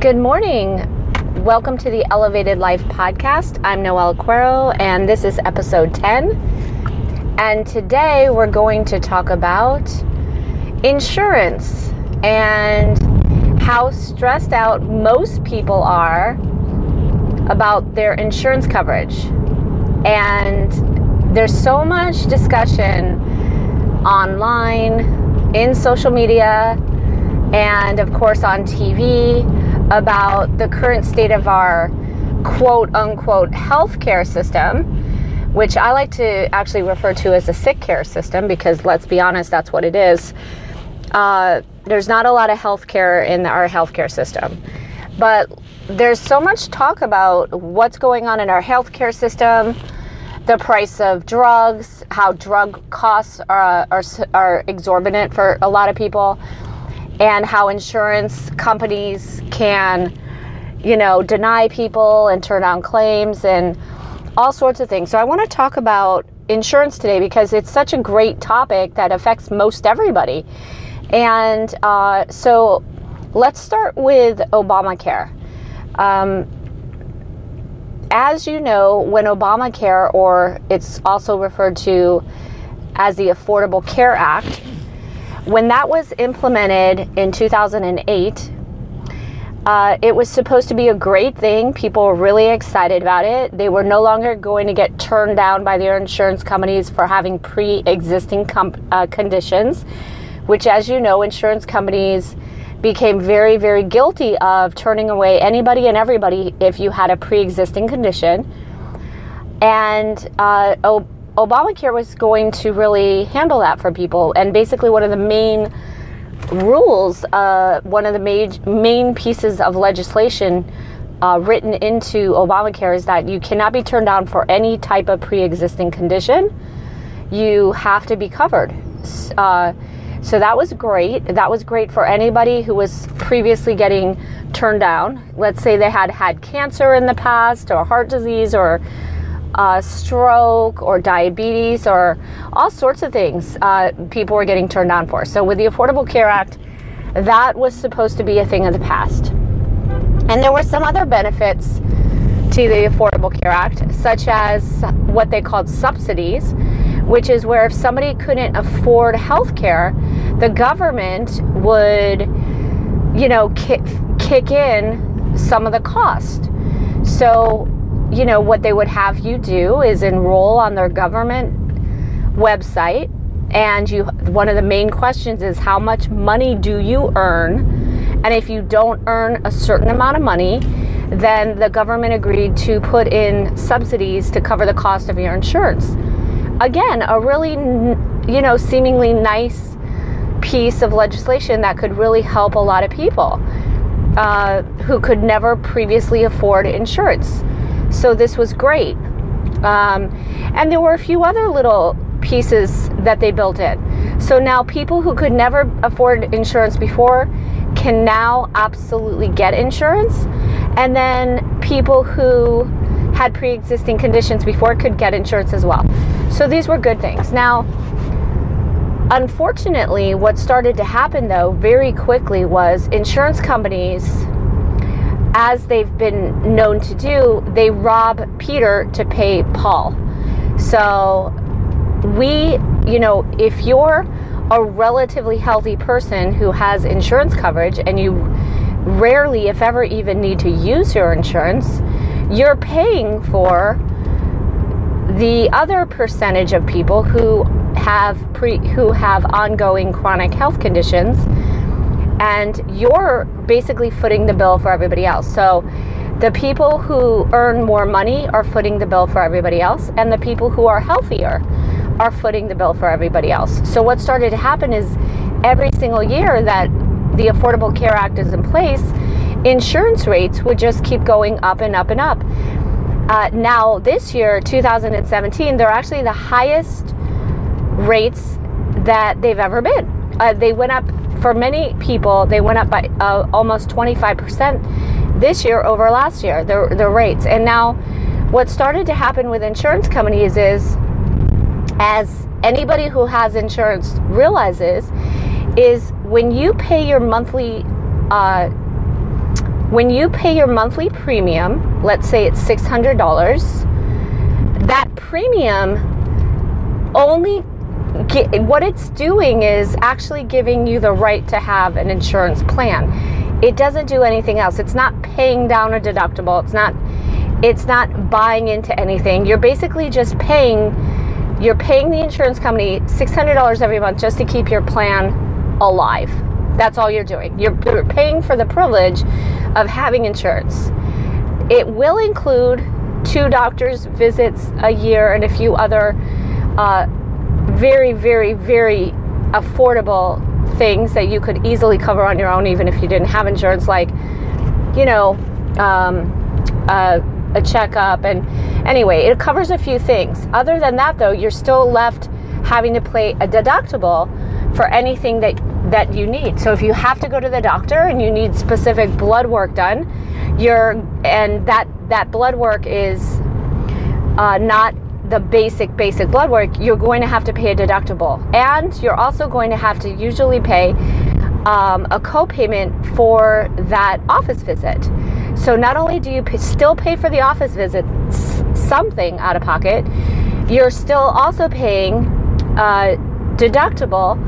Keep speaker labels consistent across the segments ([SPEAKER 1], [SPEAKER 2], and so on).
[SPEAKER 1] Good morning. Welcome to the Elevated Life podcast. I'm Noelle Cuero, and this is episode 10. And today we're going to talk about insurance and how stressed out most people are about their insurance coverage. And there's so much discussion online, in social media, and of course on TV about the current state of our quote unquote healthcare system, which I like to actually refer to as a sick care system because let's be honest, that's what it is. Uh, there's not a lot of healthcare in our healthcare system, but there's so much talk about what's going on in our healthcare system, the price of drugs, how drug costs are, are, are exorbitant for a lot of people and how insurance companies can, you know, deny people and turn down claims and all sorts of things. So I want to talk about insurance today because it's such a great topic that affects most everybody. And uh, so let's start with Obamacare. Um, as you know, when Obamacare, or it's also referred to as the Affordable Care Act, when that was implemented in 2008, uh, it was supposed to be a great thing. People were really excited about it. They were no longer going to get turned down by their insurance companies for having pre existing uh, conditions, which, as you know, insurance companies became very, very guilty of turning away anybody and everybody if you had a pre existing condition. And uh, oh, Obamacare was going to really handle that for people. And basically, one of the main rules, uh, one of the main, main pieces of legislation uh, written into Obamacare is that you cannot be turned down for any type of pre existing condition. You have to be covered. Uh, so that was great. That was great for anybody who was previously getting turned down. Let's say they had had cancer in the past, or heart disease, or uh, stroke or diabetes or all sorts of things uh, people were getting turned down for. So, with the Affordable Care Act, that was supposed to be a thing of the past. And there were some other benefits to the Affordable Care Act, such as what they called subsidies, which is where if somebody couldn't afford health care, the government would, you know, kick, kick in some of the cost. So you know, what they would have you do is enroll on their government website. And you, one of the main questions is how much money do you earn? And if you don't earn a certain amount of money, then the government agreed to put in subsidies to cover the cost of your insurance. Again, a really, you know, seemingly nice piece of legislation that could really help a lot of people uh, who could never previously afford insurance. So this was great. Um, and there were a few other little pieces that they built in. So now people who could never afford insurance before can now absolutely get insurance. And then people who had pre existing conditions before could get insurance as well. So these were good things. Now, unfortunately, what started to happen though very quickly was insurance companies as they've been known to do, they rob Peter to pay Paul. So, we, you know, if you're a relatively healthy person who has insurance coverage and you rarely, if ever, even need to use your insurance, you're paying for the other percentage of people who have pre who have ongoing chronic health conditions and you're basically footing the bill for everybody else. So the people who earn more money are footing the bill for everybody else, and the people who are healthier are footing the bill for everybody else. So what started to happen is every single year that the Affordable Care Act is in place, insurance rates would just keep going up and up and up. Uh, now, this year, 2017, they're actually the highest rates that they've ever been. Uh, they went up for many people, they went up by uh, almost 25% this year over last year, the, the rates. And now, what started to happen with insurance companies is, as anybody who has insurance realizes, is when you pay your monthly uh, when you pay your monthly premium, let's say it's $600, that premium only what it's doing is actually giving you the right to have an insurance plan. It doesn't do anything else. It's not paying down a deductible. It's not it's not buying into anything. You're basically just paying you're paying the insurance company $600 every month just to keep your plan alive. That's all you're doing. You're, you're paying for the privilege of having insurance. It will include two doctor's visits a year and a few other uh, very, very, very affordable things that you could easily cover on your own, even if you didn't have insurance, like, you know, um, a checkup. And anyway, it covers a few things. Other than that, though, you're still left having to pay a deductible for anything that that you need. So if you have to go to the doctor and you need specific blood work done, you're and that that blood work is uh, not the basic basic blood work. You're going to have to pay a deductible, and you're also going to have to usually pay um, a co-payment for that office visit. So not only do you pay, still pay for the office visit something out of pocket, you're still also paying uh, deductible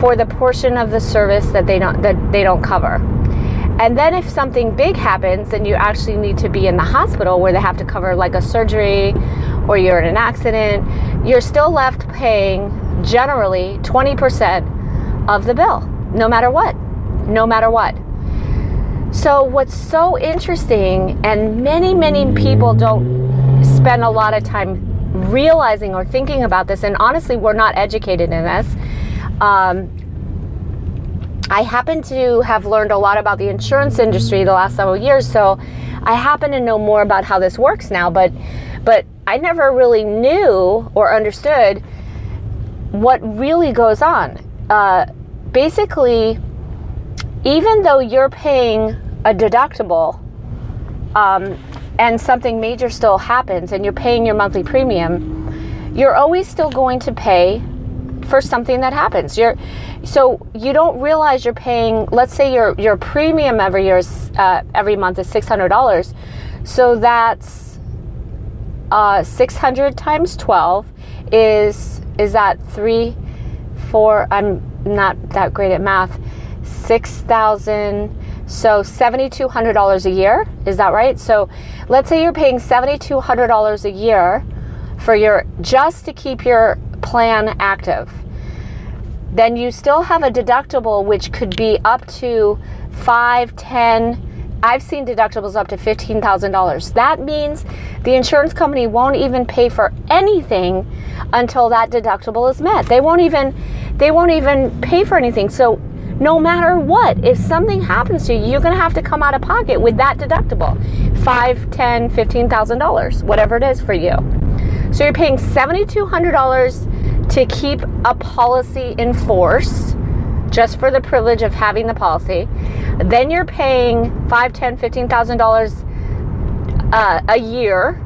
[SPEAKER 1] for the portion of the service that they don't that they don't cover. And then if something big happens and you actually need to be in the hospital where they have to cover like a surgery or you're in an accident, you're still left paying generally 20% of the bill, no matter what. No matter what. So, what's so interesting, and many, many people don't spend a lot of time realizing or thinking about this, and honestly, we're not educated in this. Um, I happen to have learned a lot about the insurance industry the last several years, so I happen to know more about how this works now, but but I never really knew or understood what really goes on. Uh, basically, even though you're paying a deductible um, and something major still happens and you're paying your monthly premium, you're always still going to pay for something that happens. You're so you don't realize you're paying. Let's say your your premium every year is, uh, every month is six hundred dollars. So that's uh, six hundred times twelve is is that three, four? I'm not that great at math. Six thousand. So $7,200 a year, is that right? So let's say you're paying $7,200 a year for your just to keep your plan active. Then you still have a deductible which could be up to 5, 10, I've seen deductibles up to $15,000. That means the insurance company won't even pay for anything until that deductible is met. They won't even they won't even pay for anything. So no matter what, if something happens to you, you're going to have to come out of pocket with that deductible. Five, ten, fifteen thousand dollars, whatever it is for you. So you're paying $7,200 to keep a policy in force just for the privilege of having the policy. Then you're paying five, ten, fifteen thousand dollars uh, a year.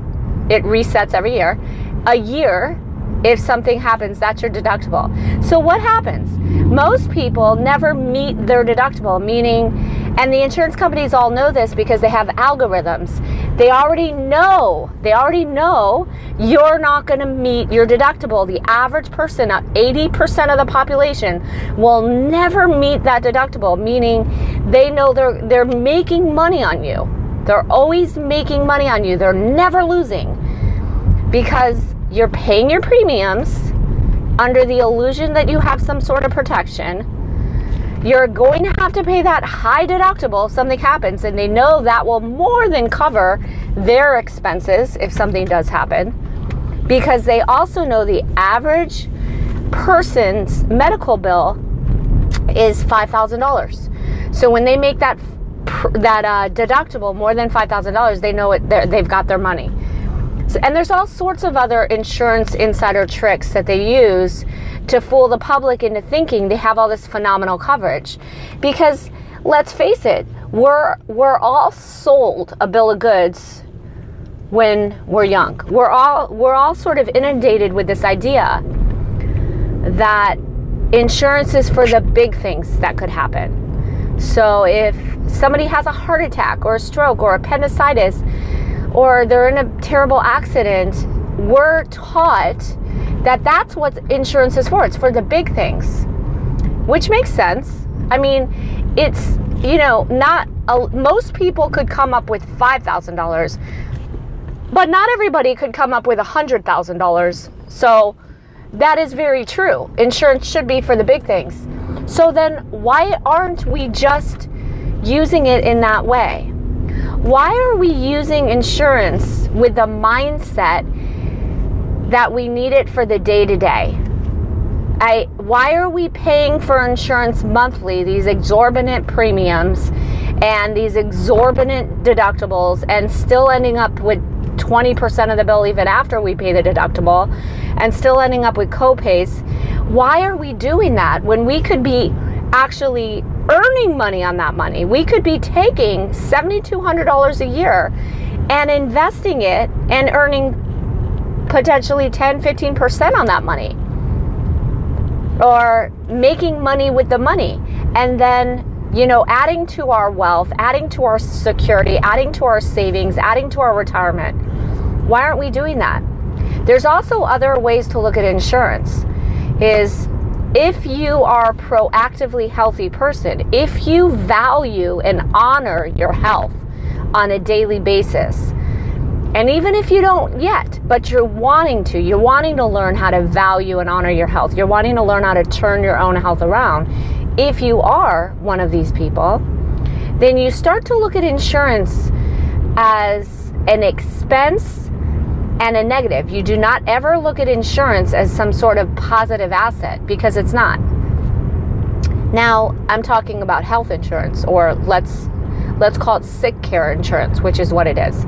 [SPEAKER 1] It resets every year. A year if something happens, that's your deductible. So what happens? Most people never meet their deductible, meaning, and the insurance companies all know this because they have algorithms. They already know, they already know you're not going to meet your deductible. The average person, uh, 80% of the population, will never meet that deductible, meaning they know they're they're making money on you. They're always making money on you. They're never losing because you're paying your premiums under the illusion that you have some sort of protection. You're going to have to pay that high deductible if something happens, and they know that will more than cover their expenses if something does happen because they also know the average person's medical bill is $5,000. So when they make that that uh, deductible more than $5,000, they know it they've got their money. And there's all sorts of other insurance insider tricks that they use to fool the public into thinking they have all this phenomenal coverage. Because let's face it, we're we're all sold a bill of goods when we're young. We're all we're all sort of inundated with this idea that insurance is for the big things that could happen. So if somebody has a heart attack or a stroke or appendicitis or they're in a terrible accident, we're taught that that's what insurance is for. It's for the big things, which makes sense. I mean, it's, you know, not uh, most people could come up with $5,000, but not everybody could come up with $100,000. So that is very true. Insurance should be for the big things. So then, why aren't we just using it in that way? Why are we using insurance with the mindset that we need it for the day to day? I, why are we paying for insurance monthly, these exorbitant premiums and these exorbitant deductibles, and still ending up with 20% of the bill even after we pay the deductible and still ending up with copays? Why are we doing that when we could be actually earning money on that money? We could be taking $7,200 a year and investing it and earning potentially 10, 15% on that money. Or making money with the money. And then you know adding to our wealth adding to our security adding to our savings adding to our retirement. Why aren't we doing that? There's also other ways to look at insurance is if you are a proactively healthy person if you value and honor your health on a daily basis and even if you don't yet, but you're wanting to, you're wanting to learn how to value and honor your health, you're wanting to learn how to turn your own health around. If you are one of these people, then you start to look at insurance as an expense and a negative. You do not ever look at insurance as some sort of positive asset because it's not. Now, I'm talking about health insurance or let's let's call it sick care insurance, which is what it is.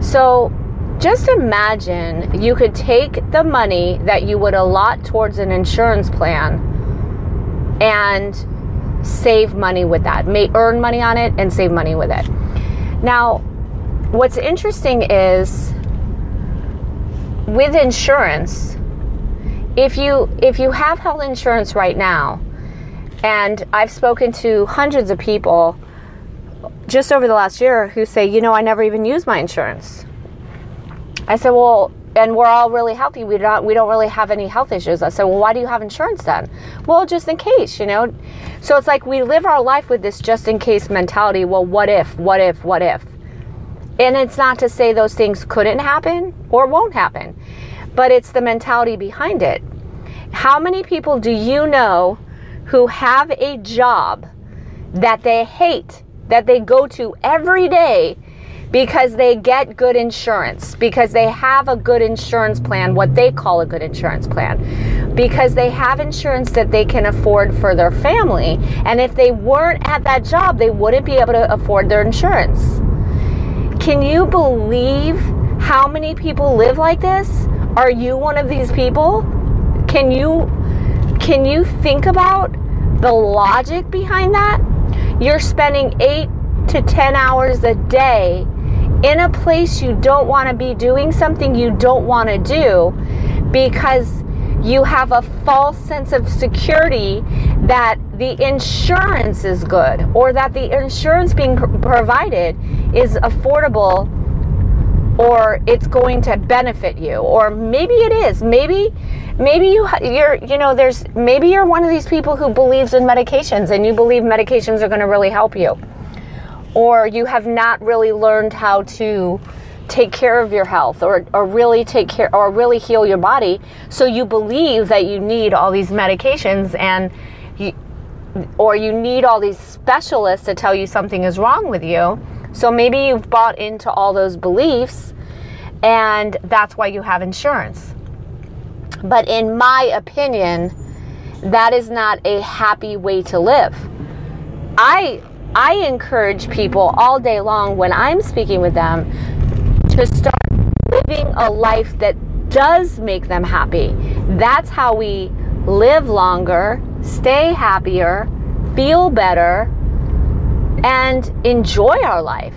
[SPEAKER 1] So just imagine you could take the money that you would allot towards an insurance plan and save money with that. May earn money on it and save money with it. Now, what's interesting is with insurance, if you if you have health insurance right now, and I've spoken to hundreds of people just over the last year who say, you know, I never even use my insurance. I said, well, and we're all really healthy. We don't we don't really have any health issues. I said, well, why do you have insurance then? Well, just in case, you know. So it's like we live our life with this just in case mentality. Well, what if? What if? What if? And it's not to say those things couldn't happen or won't happen, but it's the mentality behind it. How many people do you know who have a job that they hate that they go to every day because they get good insurance, because they have a good insurance plan, what they call a good insurance plan, because they have insurance that they can afford for their family. And if they weren't at that job, they wouldn't be able to afford their insurance. Can you believe how many people live like this? Are you one of these people? Can you can you think about the logic behind that? You're spending 8 to 10 hours a day in a place you don't want to be doing something you don't want to do because you have a false sense of security that the insurance is good or that the insurance being provided is affordable or it's going to benefit you or maybe it is. Maybe maybe you you're you know there's maybe you're one of these people who believes in medications and you believe medications are going to really help you. Or you have not really learned how to take care of your health or, or really take care or really heal your body. So you believe that you need all these medications and you, or you need all these specialists to tell you something is wrong with you so maybe you've bought into all those beliefs and that's why you have insurance. But in my opinion, that is not a happy way to live. I I encourage people all day long when I'm speaking with them to start living a life that does make them happy. That's how we live longer, stay happier, feel better, and enjoy our life.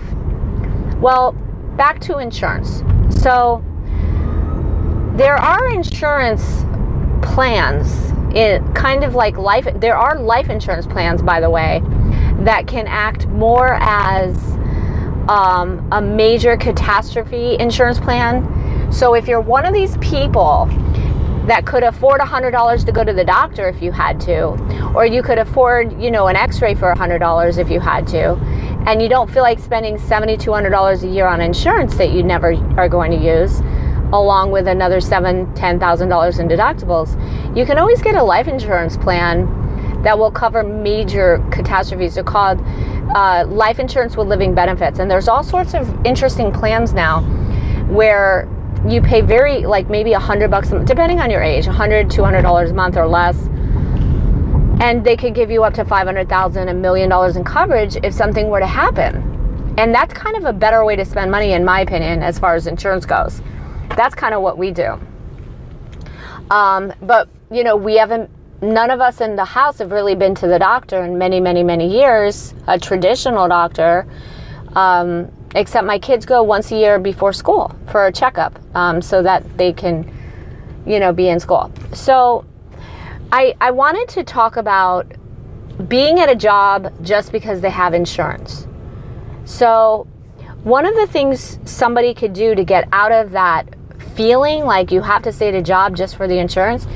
[SPEAKER 1] Well, back to insurance. So, there are insurance plans, it kind of like life. There are life insurance plans, by the way, that can act more as um, a major catastrophe insurance plan. So if you're one of these people that could afford $100 to go to the doctor if you had to, or you could afford, you know, an x-ray for $100 if you had to, and you don't feel like spending $7,200 a year on insurance that you never are going to use, along with another seven, ten thousand dollars in deductibles, you can always get a life insurance plan that will cover major catastrophes. They're called uh, life insurance with living benefits, and there's all sorts of interesting plans now where you pay very like maybe a hundred bucks depending on your age, a hundred, two hundred dollars a month or less, and they could give you up to five hundred thousand, a million dollars in coverage if something were to happen. And that's kind of a better way to spend money, in my opinion, as far as insurance goes. That's kind of what we do. Um, but you know, we haven't. None of us in the house have really been to the doctor in many, many, many years. A traditional doctor. Um, except my kids go once a year before school for a checkup um, so that they can you know be in school. So I, I wanted to talk about being at a job just because they have insurance. So one of the things somebody could do to get out of that feeling like you have to stay at a job just for the insurance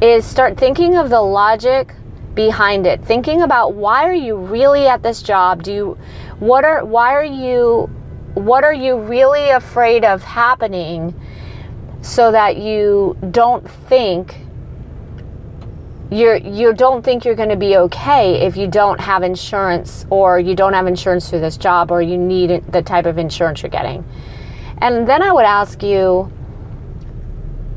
[SPEAKER 1] is start thinking of the logic behind it. Thinking about why are you really at this job? Do you what are why are you what are you really afraid of happening so that you don't think you're you don't think you're going to be okay if you don't have insurance or you don't have insurance through this job or you need the type of insurance you're getting. And then I would ask you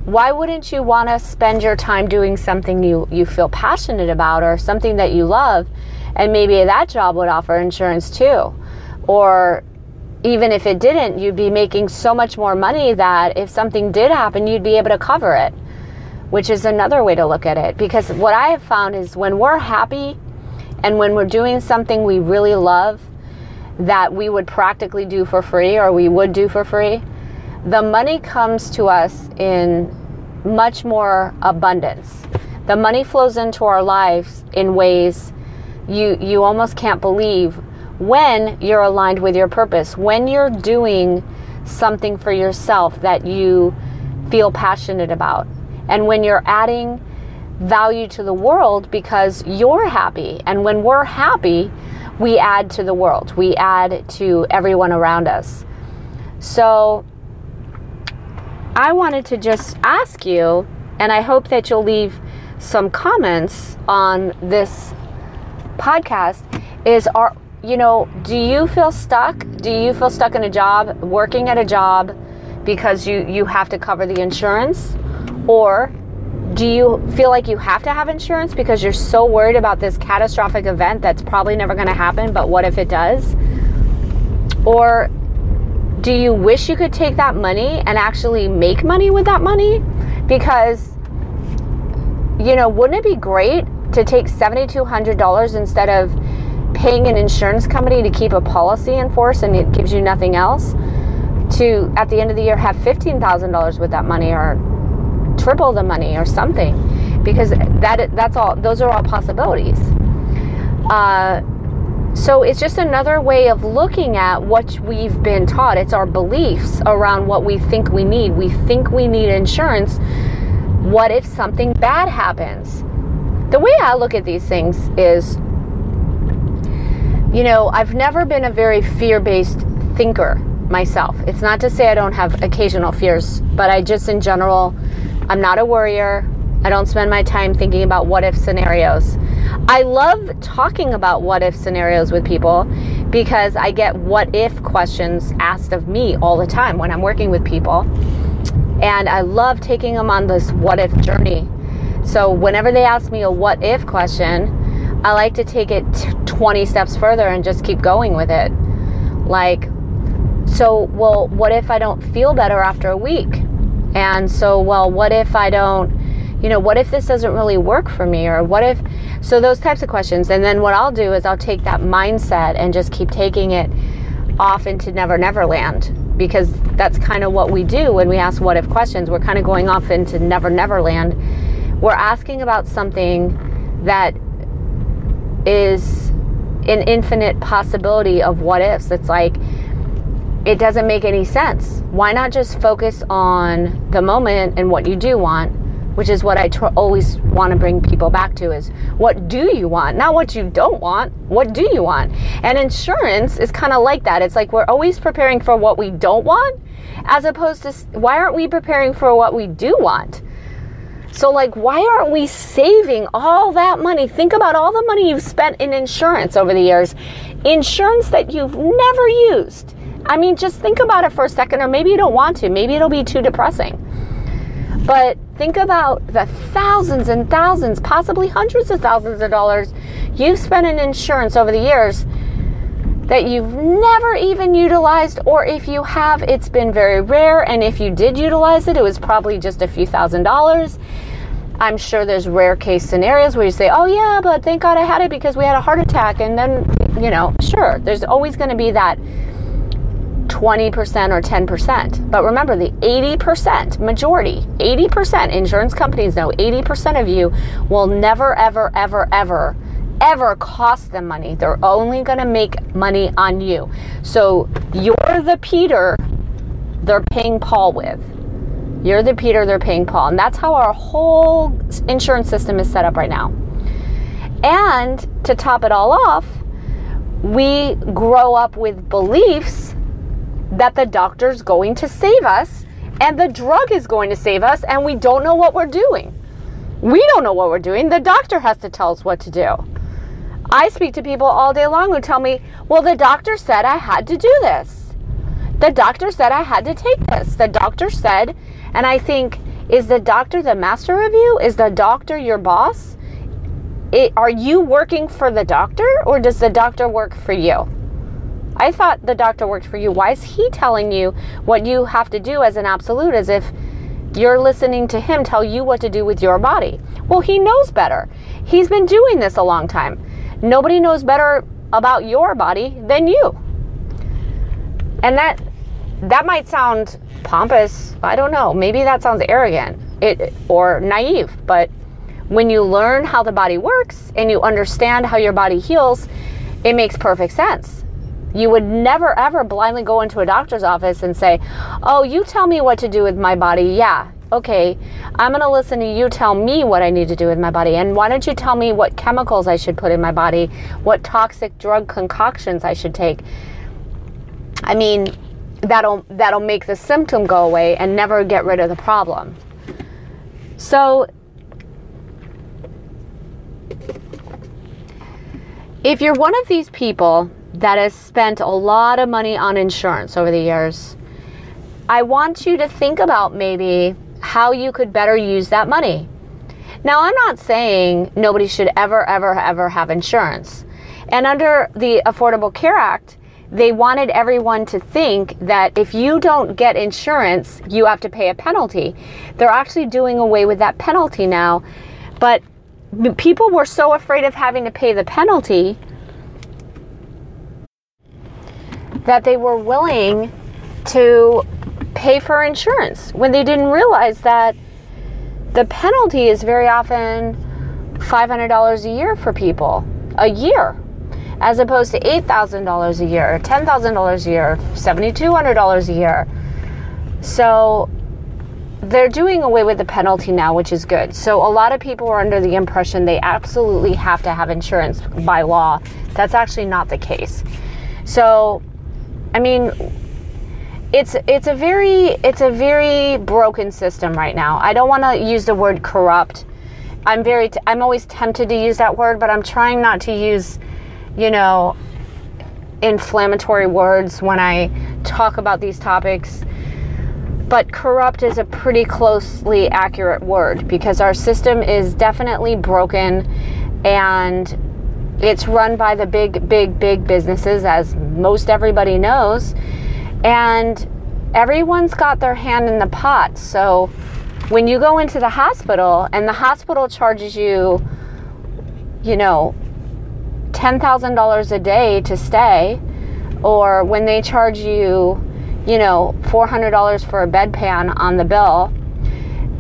[SPEAKER 1] why wouldn't you want to spend your time doing something you, you feel passionate about or something that you love? And maybe that job would offer insurance too. Or even if it didn't, you'd be making so much more money that if something did happen, you'd be able to cover it, which is another way to look at it. Because what I have found is when we're happy and when we're doing something we really love that we would practically do for free or we would do for free, the money comes to us in much more abundance. The money flows into our lives in ways you you almost can't believe when you're aligned with your purpose. When you're doing something for yourself that you feel passionate about. And when you're adding value to the world because you're happy. And when we're happy, we add to the world. We add to everyone around us. So I wanted to just ask you, and I hope that you'll leave some comments on this podcast is are you know, do you feel stuck? Do you feel stuck in a job, working at a job because you you have to cover the insurance or do you feel like you have to have insurance because you're so worried about this catastrophic event that's probably never going to happen, but what if it does? Or do you wish you could take that money and actually make money with that money? Because, you know, wouldn't it be great to take $7,200 instead of paying an insurance company to keep a policy in force and it gives you nothing else? To, at the end of the year, have $15,000 with that money or triple the money or something because that that's all those are all possibilities uh, so it's just another way of looking at what we've been taught. It's our beliefs around what we think we need. We think we need insurance. What if something bad happens? The way I look at these things is, you know, I've never been a very fear based thinker myself. It's not to say I don't have occasional fears, but I just, in general, I'm not a worrier. I don't spend my time thinking about what if scenarios. I love talking about what if scenarios with people because I get what if questions asked of me all the time when I'm working with people. And I love taking them on this what if journey. So whenever they ask me a what if question, I like to take it 20 steps further and just keep going with it. Like, so, well, what if I don't feel better after a week? And so, well, what if I don't you know, what if this doesn't really work for me? Or what if, so those types of questions. And then what I'll do is I'll take that mindset and just keep taking it off into Never Never Land because that's kind of what we do when we ask what if questions. We're kind of going off into Never Never Land. We're asking about something that is an infinite possibility of what ifs. It's like, it doesn't make any sense. Why not just focus on the moment and what you do want, which is what I tr- always want to bring people back to is what do you want? Not what you don't want. What do you want? And insurance is kind of like that. It's like we're always preparing for what we don't want as opposed to why aren't we preparing for what we do want? So, like, why aren't we saving all that money? Think about all the money you've spent in insurance over the years, insurance that you've never used I mean, just think about it for a second, or maybe you don't want to. Maybe it'll be too depressing. But think about the thousands and thousands, possibly hundreds of thousands of dollars you've spent in insurance over the years that you've never even utilized, or if you have, it's been very rare. And if you did utilize it, it was probably just a few thousand dollars. I'm sure there's rare case scenarios where you say, oh, yeah, but thank God I had it because we had a heart attack. And then, you know, sure, there's always going to be that 20% or 10%. But remember, the 80% majority, 80% insurance companies know 80% of you will never, ever, ever, ever, ever cost them money. They're only going to make money on you. So you're the Peter they're paying Paul with. You're the Peter they're paying Paul. And that's how our whole insurance system is set up right now. And to top it all off, we grow up with beliefs that the doctor's going to save us and the drug is going to save us and we don't know what we're doing. We don't know what we're doing. The doctor has to tell us what to do. I speak to people all day long who tell me, well, the doctor said I had to do this. The doctor said I had to take this. The doctor said, and I think, is the doctor the master of you? Is the doctor your boss? It, are you working for the doctor or does the doctor work for you? I thought the doctor worked for you. Why is he telling you what you have to do as an absolute as if you're listening to him tell you what to do with your body? Well, he knows better. He's been doing this a long time. Nobody knows better about your body than you. And that that might sound pompous. I don't know. Maybe that sounds arrogant it, or naive, but when you learn how the body works and you understand how your body heals, it makes perfect sense. You would never ever blindly go into a doctor's office and say, Oh, you tell me what to do with my body. Yeah, okay, I'm going to listen to you tell me what I need to do with my body. And why don't you tell me what chemicals I should put in my body, what toxic drug concoctions I should take? I mean, that'll that'll make the symptom go away and never get rid of the problem. So if you're one of these people that has spent a lot of money on insurance over the years, I want you to think about maybe how you could better use that money. Now, I'm not saying nobody should ever, ever, ever have insurance. And under the Affordable Care Act, they wanted everyone to think that if you don't get insurance, you have to pay a penalty. They're actually doing away with that penalty now. But people were so afraid of having to pay the penalty that they were willing to pay for insurance when they didn't realize that the penalty is very often $500 a year for people a year as opposed to $8,000 a year, $10,000 a year, $7,200 a year. So they're doing away with the penalty now, which is good. So a lot of people are under the impression they absolutely have to have insurance by law. That's actually not the case. So I mean, it's it's a very it's a very broken system right now. I don't want to use the word corrupt. I'm very t- I'm always tempted to use that word, but I'm trying not to use, you know, inflammatory words when I talk about these topics. But corrupt is a pretty closely accurate word because our system is definitely broken and it's run by the big, big, big businesses, as most everybody knows. And everyone's got their hand in the pot. So when you go into the hospital and the hospital charges you, you know, $10,000 a day to stay, or when they charge you, you know, $400 for a bedpan on the bill,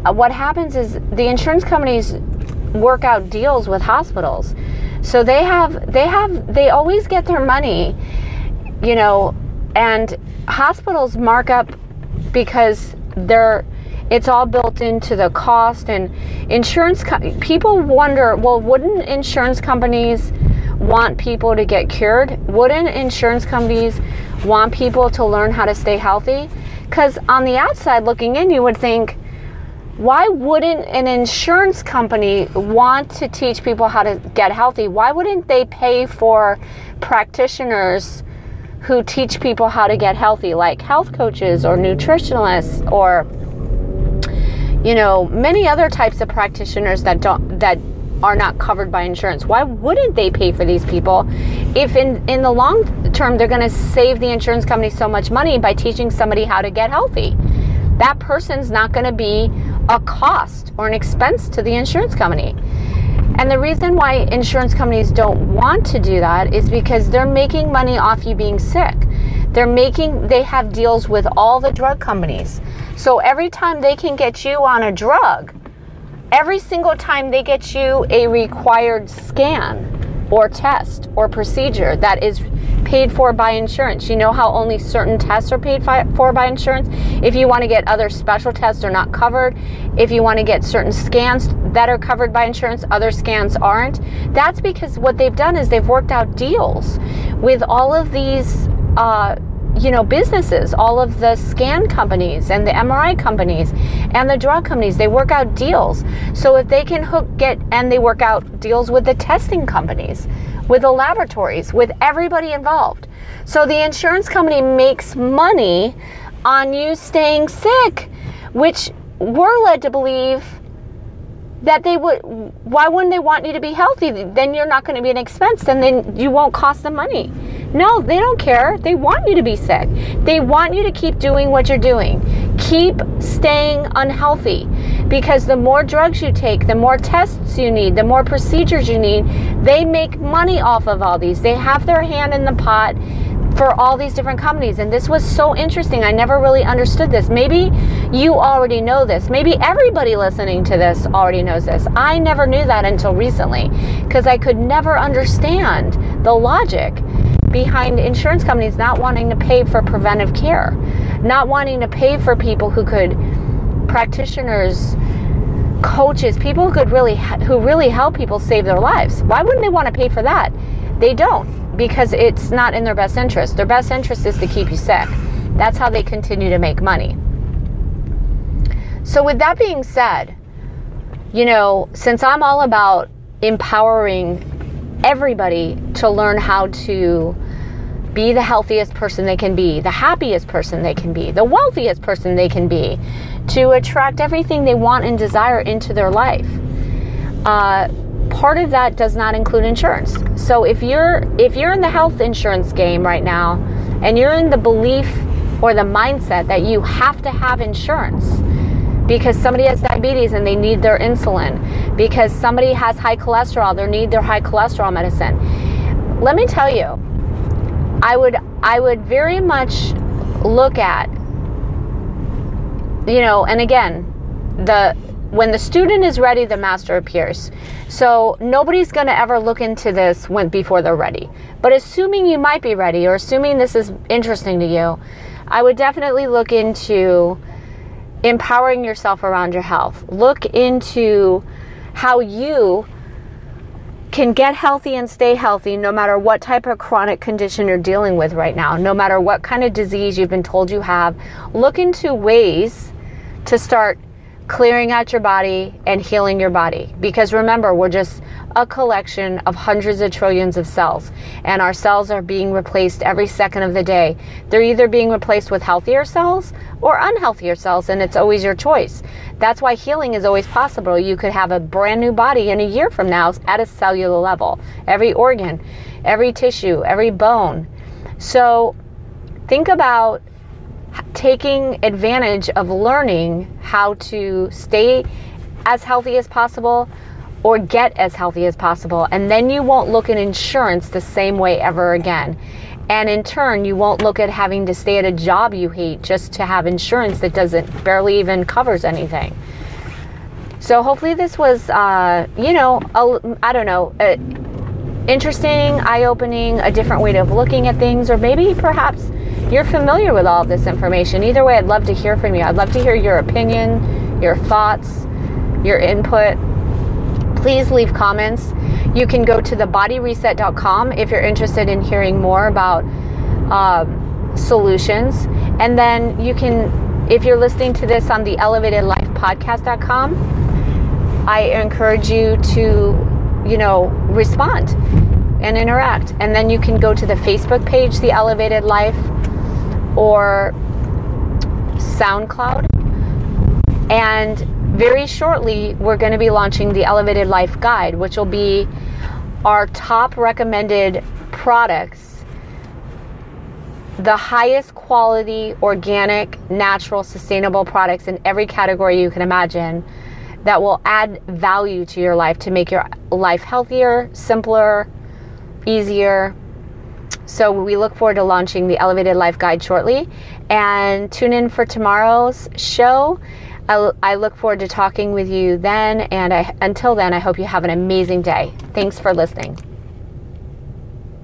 [SPEAKER 1] uh, what happens is the insurance companies work out deals with hospitals. So they have they have they always get their money, you know, and hospitals mark up because they're it's all built into the cost and insurance people wonder well wouldn't insurance companies want people to get cured? Wouldn't insurance companies want people to learn how to stay healthy? Because on the outside looking in you would think why wouldn't an insurance company want to teach people how to get healthy why wouldn't they pay for practitioners who teach people how to get healthy like health coaches or nutritionalists or you know, many other types of practitioners that don't that are not covered by insurance. Why wouldn't they pay for these people if in in the long term they're going to save the insurance company so much money by teaching somebody how to get healthy? That person's not going to be a cost or an expense to the insurance company. And the reason why insurance companies don't want to do that is because they're making money off you being sick. They're making they have deals with all the drug companies. So every time they can get you on a drug, every single time they get you a required scan or test or procedure that is paid for by insurance. You know how only certain tests are paid for by insurance? If you want to get other special tests they're not covered. If you want to get certain scans that are covered by insurance, other scans aren't. That's because what they've done is they've worked out deals with all of these uh, you know businesses all of the scan companies and the mri companies and the drug companies they work out deals. So if they can hook get and they work out deals with the testing companies with the laboratories with everybody involved. So the insurance company makes money on you staying sick which we're led to believe that they would why wouldn't they want you to be healthy? Then you're not going to be an expense and then you won't cost them money no they don't care they want you to be sick they want you to keep doing what you're doing keep staying unhealthy because the more drugs you take the more tests you need the more procedures you need they make money off of all these they have their hand in the pot for all these different companies. And this was so interesting. I never really understood this. Maybe you already know this. Maybe everybody listening to this already knows this. I never knew that until recently because I could never understand the logic behind insurance companies not wanting to pay for preventive care, not wanting to pay for people who could, practitioners, coaches, people who could really, who really help people save their lives. Why wouldn't they want to pay for that? They don't because it's not in their best interest. Their best interest is to keep you sick. That's how they continue to make money. So, with that being said, you know, since I'm all about empowering everybody to learn how to be the healthiest person they can be, the happiest person they can be, the wealthiest person they can be, to attract everything they want and desire into their life. Uh, part of that does not include insurance. So if you're if you're in the health insurance game right now and you're in the belief or the mindset that you have to have insurance because somebody has diabetes and they need their insulin, because somebody has high cholesterol, they need their high cholesterol medicine. Let me tell you, I would I would very much look at you know, and again, the when the student is ready, the master appears. So nobody's going to ever look into this when, before they're ready. But assuming you might be ready, or assuming this is interesting to you, I would definitely look into empowering yourself around your health. Look into how you can get healthy and stay healthy no matter what type of chronic condition you're dealing with right now, no matter what kind of disease you've been told you have. Look into ways to start clearing out your body and healing your body. Because remember, we're just a collection of hundreds of trillions of cells, and our cells are being replaced every second of the day. They're either being replaced with healthier cells or unhealthier cells, and it's always your choice. That's why healing is always possible. You could have a brand new body in a year from now at a cellular level, every organ, every tissue, every bone. So think about taking advantage of learning how to stay as healthy as possible or get as healthy as possible. And then you won't look at insurance the same way ever again. And in turn, you won't look at having to stay at a job you hate just to have insurance that doesn't barely even covers anything. So hopefully this was, uh, you know, I don't know. Uh, interesting, eye opening, a different way of looking at things, or maybe perhaps you're familiar with all of this information. Either way, I'd love to hear from you. I'd love to hear your opinion, your thoughts, your input. Please leave comments. You can go to thebodyreset.com if you're interested in hearing more about um, solutions. And then you can, if you're listening to this on the elevatedlifepodcast.com, I encourage you to, you know, respond and interact. And then you can go to the Facebook page, The Elevated Life, or SoundCloud. And very shortly, we're going to be launching the Elevated Life Guide, which will be our top recommended products, the highest quality, organic, natural, sustainable products in every category you can imagine that will add value to your life to make your life healthier, simpler, easier, so we look forward to launching the Elevated Life Guide shortly. And tune in for tomorrow's show. I, I look forward to talking with you then. And I, until then, I hope you have an amazing day. Thanks for listening.